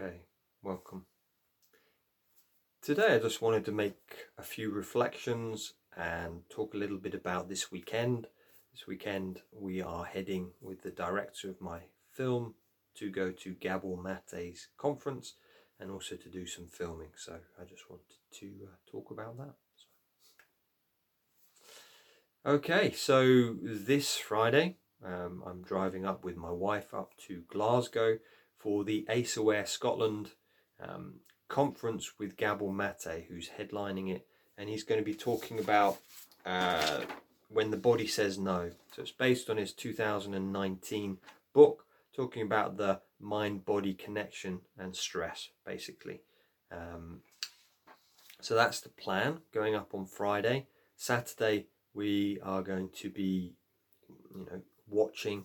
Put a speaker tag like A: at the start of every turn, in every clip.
A: Okay, welcome. Today I just wanted to make a few reflections and talk a little bit about this weekend. This weekend we are heading with the director of my film to go to Gabor Mate's conference and also to do some filming. So I just wanted to uh, talk about that. Okay, so this Friday um, I'm driving up with my wife up to Glasgow for the Ace Aware Scotland um, conference with Gabor Mate, who's headlining it, and he's going to be talking about uh, when the body says no. So it's based on his 2019 book, talking about the mind-body connection and stress, basically. Um, so that's the plan. Going up on Friday, Saturday we are going to be, you know, watching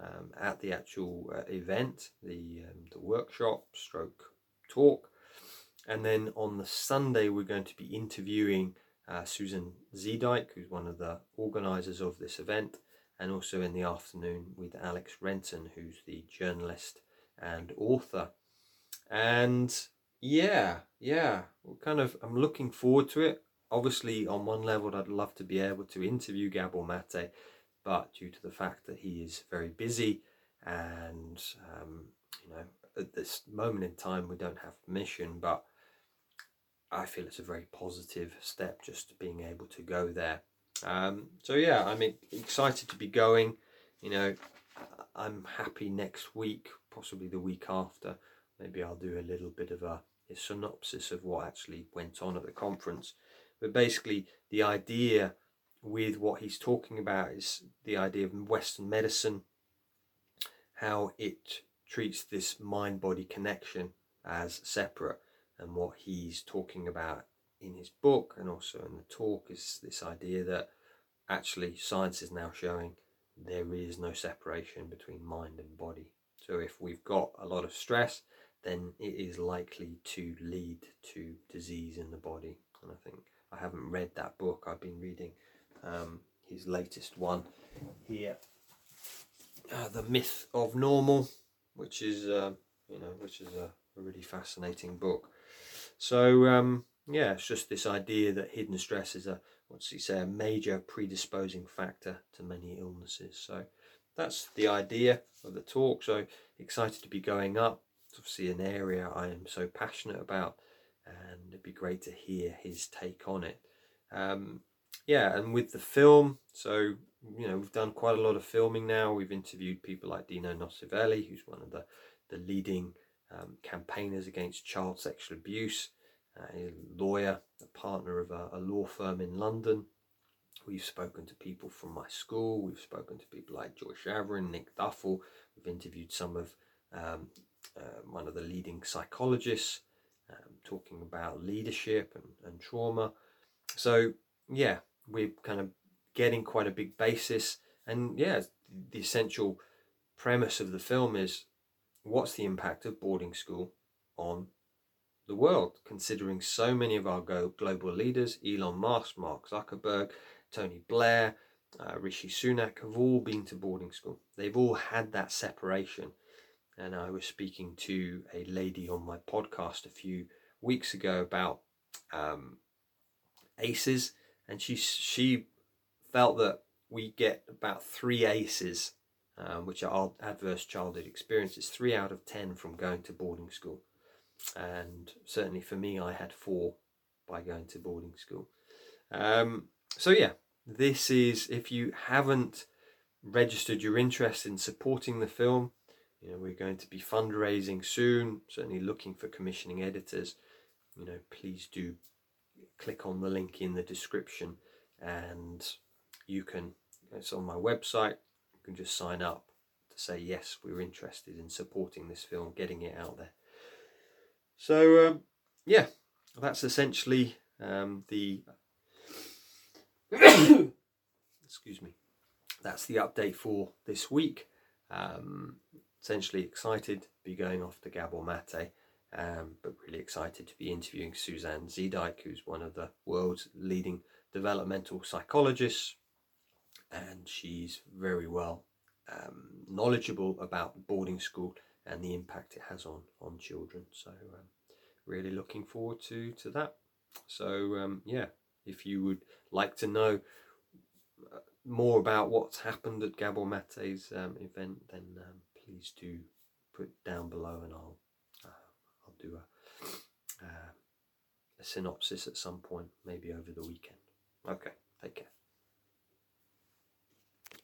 A: um, at the actual uh, event, the um, the workshop, stroke talk, and then on the Sunday we're going to be interviewing uh, Susan Zeedyk, who's one of the organisers of this event, and also in the afternoon with Alex Renton, who's the journalist and author. And yeah, yeah, kind of, I'm looking forward to it. Obviously, on one level, I'd love to be able to interview Gabor Mate but due to the fact that he is very busy and um, you know at this moment in time we don't have permission but I feel it's a very positive step just being able to go there. Um, so yeah I'm excited to be going. You know I'm happy next week possibly the week after. Maybe I'll do a little bit of a, a synopsis of what actually went on at the conference. But basically the idea with what he's talking about is the idea of Western medicine, how it treats this mind body connection as separate, and what he's talking about in his book and also in the talk is this idea that actually science is now showing there is no separation between mind and body. So if we've got a lot of stress, then it is likely to lead to disease in the body. And I think I haven't read that book. I've been reading um, his latest one here, uh, the myth of normal, which is uh, you know which is a, really fascinating book. So um, yeah, it's just this idea that hidden stress is a what's he say a major predisposing factor to many illnesses. So that's the idea of the talk. So excited to be going up. It's obviously an area I am so passionate about, and it'd be great to hear his take on it. Um, yeah, and with the film, so you know we've done quite a lot of filming now. We've interviewed people like Dino Nocivelli, who's one of the the leading um, campaigners against child sexual abuse, uh, a lawyer, a partner of a, a law firm in London. We've spoken to people from my school. We've spoken to people like Joy Schaverien, Nick Duffell. We've interviewed some of um, uh, one of the leading psychologists um, talking about leadership and, and trauma. So yeah, we're kind of getting quite a big basis. And yeah, the essential premise of the film is what's the impact of boarding school on the world, considering so many of our global leaders, Elon Musk, Mark Zuckerberg, Tony Blair, uh, Rishi Sunak, have all been to boarding school. They've all had that separation. And I was speaking to a lady on my podcast a few weeks ago about um, ACEs and she she felt that we get about three ACEs, um, which are adverse childhood experiences, three out of ten from going to boarding school, and certainly for me, I had four by going to boarding school. Um, so yeah, this is if you haven't registered your interest in supporting the film. You know, we're going to be fundraising soon, certainly looking for commissioning editors. You know, please do click on the link in the description and you can, it's on my website, you can just sign up to say, yes, we're interested in supporting this film, getting it out there. So, um, yeah, that's essentially um, the. excuse me. That's the update for this week. Um, essentially excited to be going off to Gabor Mate um, but really excited to be interviewing Suzanne Zeedyk, who's one of the world's leading developmental psychologists, and she's very well um, knowledgeable about boarding school and the impact it has on on children. So um, really looking forward to to that. So um, yeah, if you would like to know uh, more about what's happened at Gabor Mate's um, event, then um, please do put down below, and I'll do a uh, a synopsis at some point, maybe over the weekend. Okay, take care.